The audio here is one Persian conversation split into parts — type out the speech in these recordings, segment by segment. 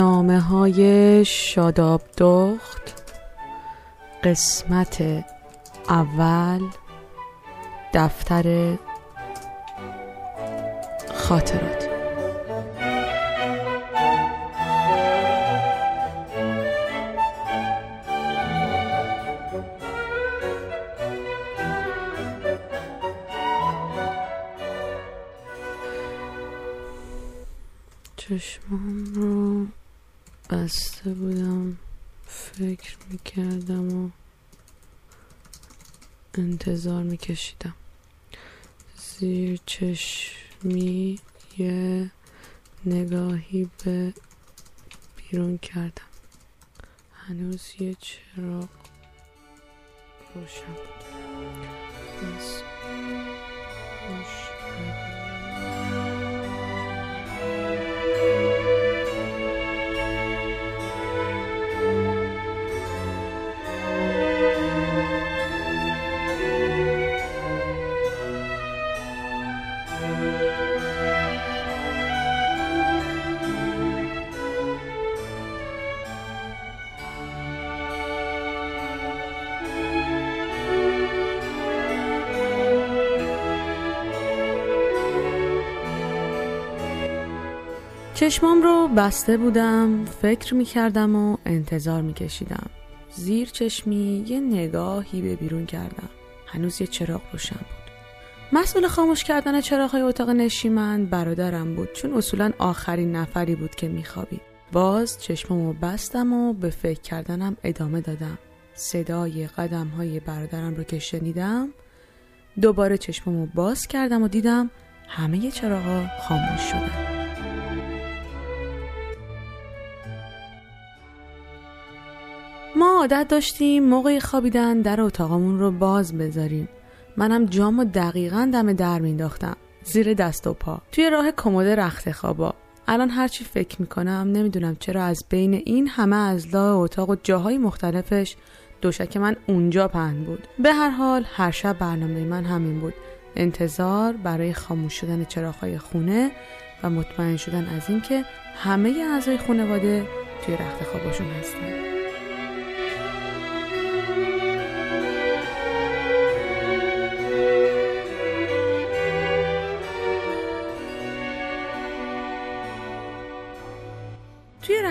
نامه های شاداب دخت قسمت اول دفتر خاطرات. چشمام رو بسته بودم. فکر می‌کردم و انتظار میکشیدم. زیر چشمی یه نگاهی به بیرون کردم. هنوز یه چراغ روشن بود. چشمام رو بسته بودم فکر می کردم و انتظار می کشیدم زیر چشمی یه نگاهی به بیرون کردم. هنوز یه چراغ روشن بود. مسئول خاموش کردن چراغ های اتاق نشیمن برادرم بود چون اصولا آخرین نفری بود که میخوابید. باز چشمامو بستم و به فکر کردنم ادامه دادم. صدای قدم های برادرم رو که شنیدم دوباره چشمامو باز کردم و دیدم همه چراغا خاموش شدن. ما عادت داشتیم موقع خوابیدن در اتاقمون رو باز بذاریم. منم جام و دقیقا دم در مینداختم زیر دست و پا. توی راه کمد رخت خوابا. الان هرچی فکر می‌کنم نمی‌دونم چرا از بین این همه از لا اتاق و جاهای مختلفش دوشک من اونجا پهن بود. به هر حال هر شب برنامه من همین بود. انتظار برای خاموش شدن چراغهای خونه و مطمئن شدن از اینکه همه اعضای خانواده توی رخت خوابشون هستن.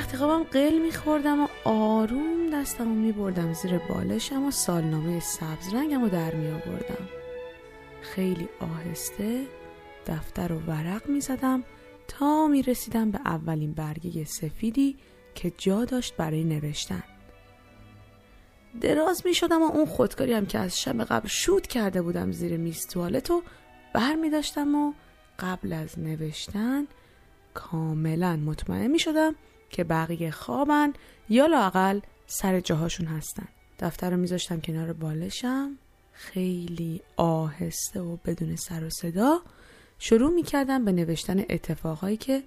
رخت خوابم قل میخوردم و آروم دستم رو میبردم زیر بالشم و سالنامه سبز رنگم رو در میآوردم. خیلی آهسته دفتر و ورق می‌زدم تا می‌رسیدم به اولین برگه سفیدی که جا داشت برای نوشتن. دراز می شدم و اون خودکاری هم که از شب قبل شود کرده بودم زیر میز توالت و بر می داشتم و قبل از نوشتن کاملا مطمئن می شدم که بقیه خوابن یا لاقل سر جاهاشون هستن دفتر رو میذاشتم کنار بالشم خیلی آهسته و بدون سر و صدا شروع می‌کردم به نوشتن اتفاقهایی که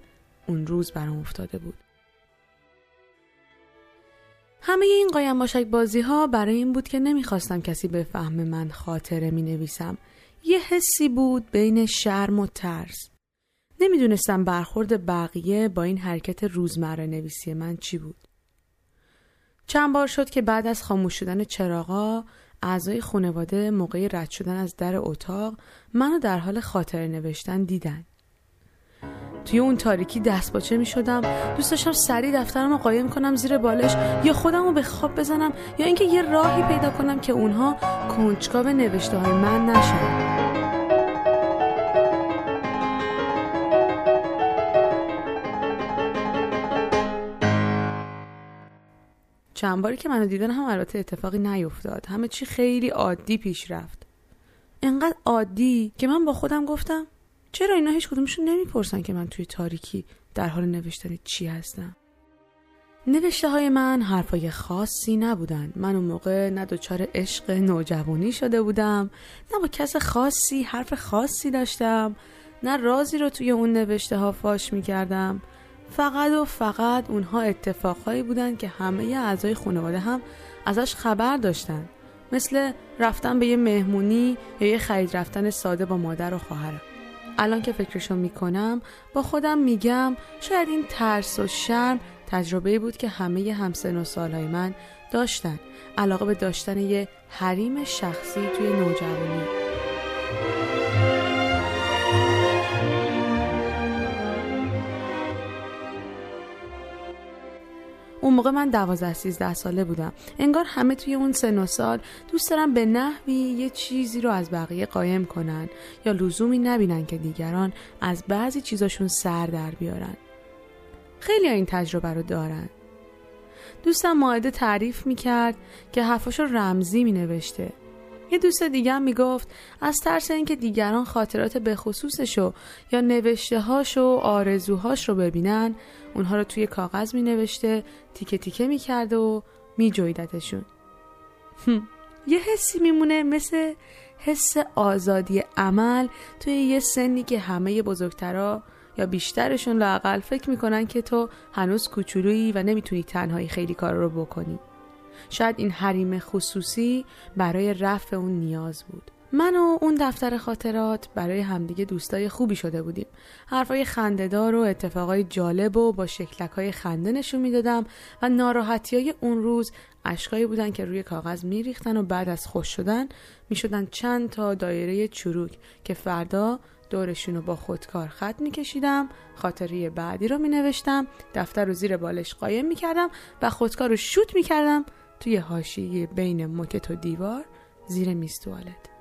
اون روز برام افتاده بود همه این قایم باشک بازی ها برای این بود که نمی‌خواستم کسی به فهم من خاطره می نویسم. یه حسی بود بین شرم و ترس. نمی‌دونستم برخورد بقیه با این حرکت روزمره نویسی من چی بود. چند بار شد که بعد از خاموش شدن چراغا اعضای خانواده موقع رد شدن از در اتاق منو در حال خاطره نوشتن دیدن. توی اون تاریکی دست باچه می شدم دوست داشتم سریع دفترم رو قایم کنم زیر بالش یا خودم رو به خواب بزنم یا اینکه یه راهی پیدا کنم که اونها کنجکاو نوشته های من نشن چند که منو دیدن هم البته اتفاقی نیفتاد. همه چی خیلی عادی پیش رفت. انقدر عادی که من با خودم گفتم چرا اینا هیچ کدومشون نمی‌پرسن که من توی تاریکی در حال نوشتن چی هستم؟ نوشته های من حرفای خاصی نبودن. من اون موقع نه دچار عشق نوجوانی شده بودم نه با کس خاصی حرف خاصی داشتم نه رازی رو توی اون نوشته ها فاش می‌کردم. فقط و فقط اونها اتفاقهایی بودن که همه اعضای خانواده هم ازش خبر داشتن مثل رفتن به یه مهمونی یا یه خرید رفتن ساده با مادر و خواهرم. الان که فکرشو می‌کنم با خودم میگم شاید این ترس و شرم تجربه بود که همه همسن و سالهای من داشتن علاقه به داشتن یه حریم شخصی توی نوجوانی. اون موقع من دوازده سیزده ساله بودم. انگار همه توی اون سن و سال دوست دارن به نحوی یه چیزی رو از بقیه قایم کنن یا لزومی نبینن که دیگران از بعضی چیزاشون سر در بیارن. خیلی این تجربه رو دارن. دوستم ماعده تعریف می‌کرد که حرفاش رو رمزی مینوشته. یه دوست دیگه هم می‌گفت از ترس اینکه دیگران خاطرات بخصوصشو یا نوشته هاش و آرزوهاش رو ببینن اونها رو توی کاغذ مینوشته تیکه تیکه می‌کرده و میجویدتشون. یه حسی میمونه مثل حس آزادی عمل توی یه سنی که همه بزرگترا یا بیشترشون لاقل فکر می‌کنن که تو هنوز کوچولویی و نمی‌تونی تنهایی خیلی کار رو بکنی. شاید این حریم خصوصی برای رفع اون نیاز بود. من و اون دفتر خاطرات برای همدیگه دوستای خوبی شده بودیم. حرفای خندهدار و اتفاقای جالب و با شکلک های خنده نشون می‌دادم و ناراحتی های اون روز اشکایی بودن که روی کاغذ میریختن و بعد از خوش شدن می‌شدن چند تا دایره چروک که فردا دورشون رو با خودکار خط میکشیدم خاطری بعدی رو مینوشتم دفتر رو زیر بالش قایم می‌کردم و خودکار رو شوت می‌کردم توی حاشیه بین موکت و دیوار زیر میز توالت.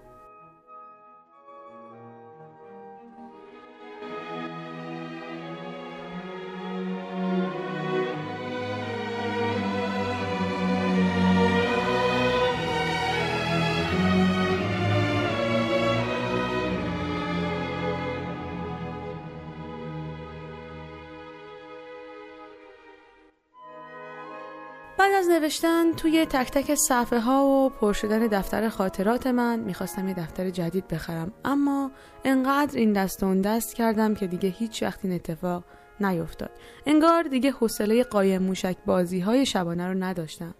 بعد از نوشتن توی تک تک صفحه ها و پر شدن دفتر خاطرات من می‌خواستم یه دفتر جدید بخرم. اما انقدر این دست و دست کردم که دیگه هیچ وقت این اتفاق نیفتاد. انگار دیگه حوصله قایم موشک بازی های شبانه رو نداشتم.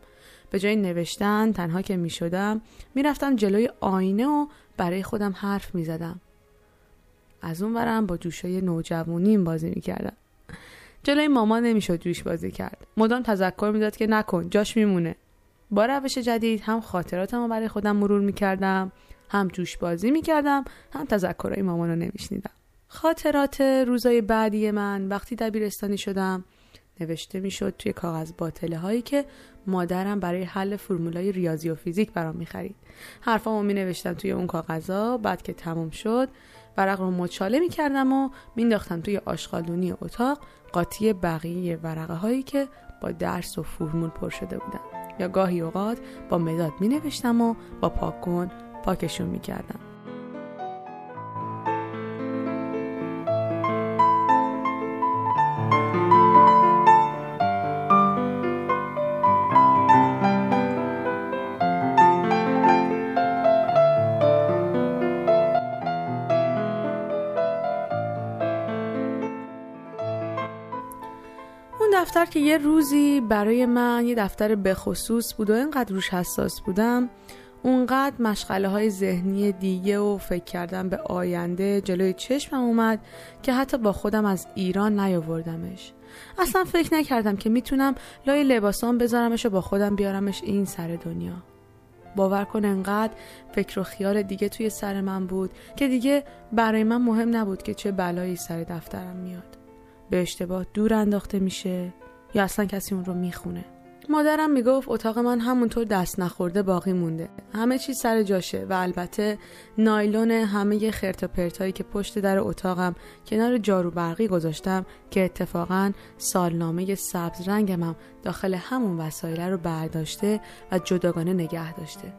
به جای نوشتن تنها که می‌شدم می‌رفتم جلوی آینه و برای خودم حرف می‌زدم. از اون برم با جوشای نوجوانیم بازی می‌کردم. جلوی ماما نمی‌شد جوش بازی کرد. مدام تذکر می‌داد که نکن جاش میمونه. با روش جدید هم خاطراتم رو برای خودم مرور می‌کردم هم جوش بازی می‌کردم هم تذکرهای مامان رو نمیشنیدم. خاطرات روزای بعدی من وقتی دبیرستانی شدم نوشته می‌شد توی کاغذ باطله هایی که مادرم برای حل فرمولای ریاضی و فیزیک برام می‌خرید. حرفامو می نوشتم توی اون کاغذا بعد که تموم شد ورق رو مچاله می کردم و مینداختم توی آشغالونی اتاق قاطی بقیه ورقه هایی که با درس و فرمول پر شده بودن. یا گاهی اوقات با مداد می نوشتم و با پاکن پاکشون می که یه روزی برای من یه دفتر بخصوص بود و اینقدر روش حساس بودم اونقدر مشغله های ذهنی دیگه و فکر کردم به آینده جلوی چشمم اومد که حتی با خودم از ایران نیاوردمش. اصلا فکر نکردم که می‌تونم لای لباسام بذارمش و با خودم بیارمش این سر دنیا. باور کن انقدر فکر و خیال دیگه توی سر من بود که دیگه برای من مهم نبود که چه بلایی سر دفترم میاد. به اشتباه دور انداخته میشه. یا اصلا کسی اون رو می‌خونه. مادرم می‌گفت اتاق من همونطور دست نخورده باقی مونده. همه چیز سر جاشه و البته نایلون همه خرت و پرتایی که پشت در اتاقم کنار جارو برقی گذاشتم که اتفاقا سالنامه سبز رنگم هم داخل همون وسایل رو برداشته و جداگانه نگه داشته.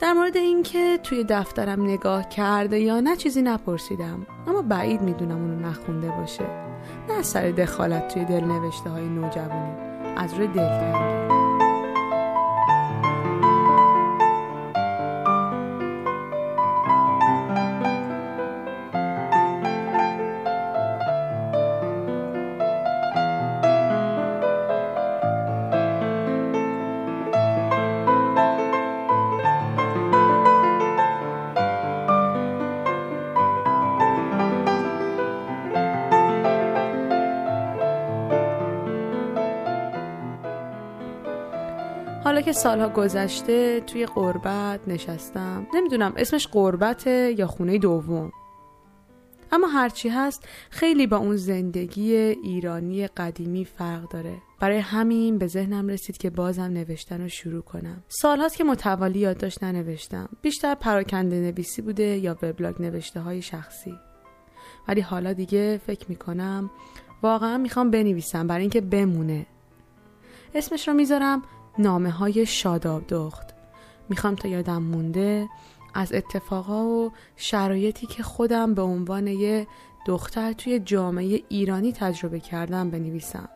در مورد اینکه توی دفترم نگاه کرده یا نه چیزی نپرسیدم. اما بعید می‌دونم اونو نخونده باشه. نه سر دخالت توی دل نوشته های نوجوانی از روی دلتنگی. که سالها گذشته توی قربت نشستم. نمی‌دونم اسمش قربته یا خونه دوم. اما هرچی هست خیلی با اون زندگی ایرانی قدیمی فرق داره. برای همین به ذهنم رسید که بازم نوشتن رو شروع کنم. سالهاست که متوالی یادداشت ننوشتم. بیشتر پراکنده نویسی بوده یا وبلاگ نوشته های شخصی. ولی حالا دیگه فکر می‌کنم واقعا می‌خوام بنویسم برای اینکه بمونه. اسمش رو می‌ذارم نامه های شاداب دخت. می‌خوام تا یادم مونده از اتفاقا و شرایطی که خودم به عنوان یه دختر توی جامعه ایرانی تجربه کردم بنویسم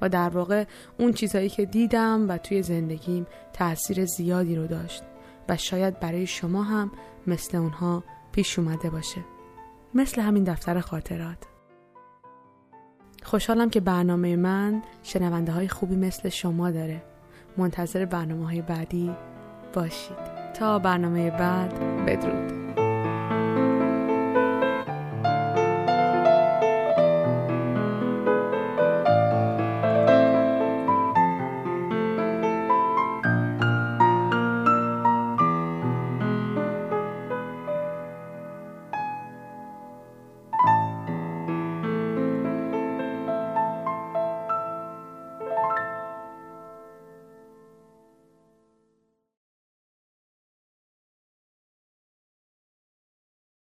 و در واقع اون چیزهایی که دیدم و توی زندگیم تاثیر زیادی رو داشت و شاید برای شما هم مثل اونها پیش اومده باشه. مثل همین دفتر خاطرات. خوشحالم که برنامه من شنونده های خوبی مثل شما داره. منتظر برنامه های بعدی باشید. تا برنامه بعد بدرود.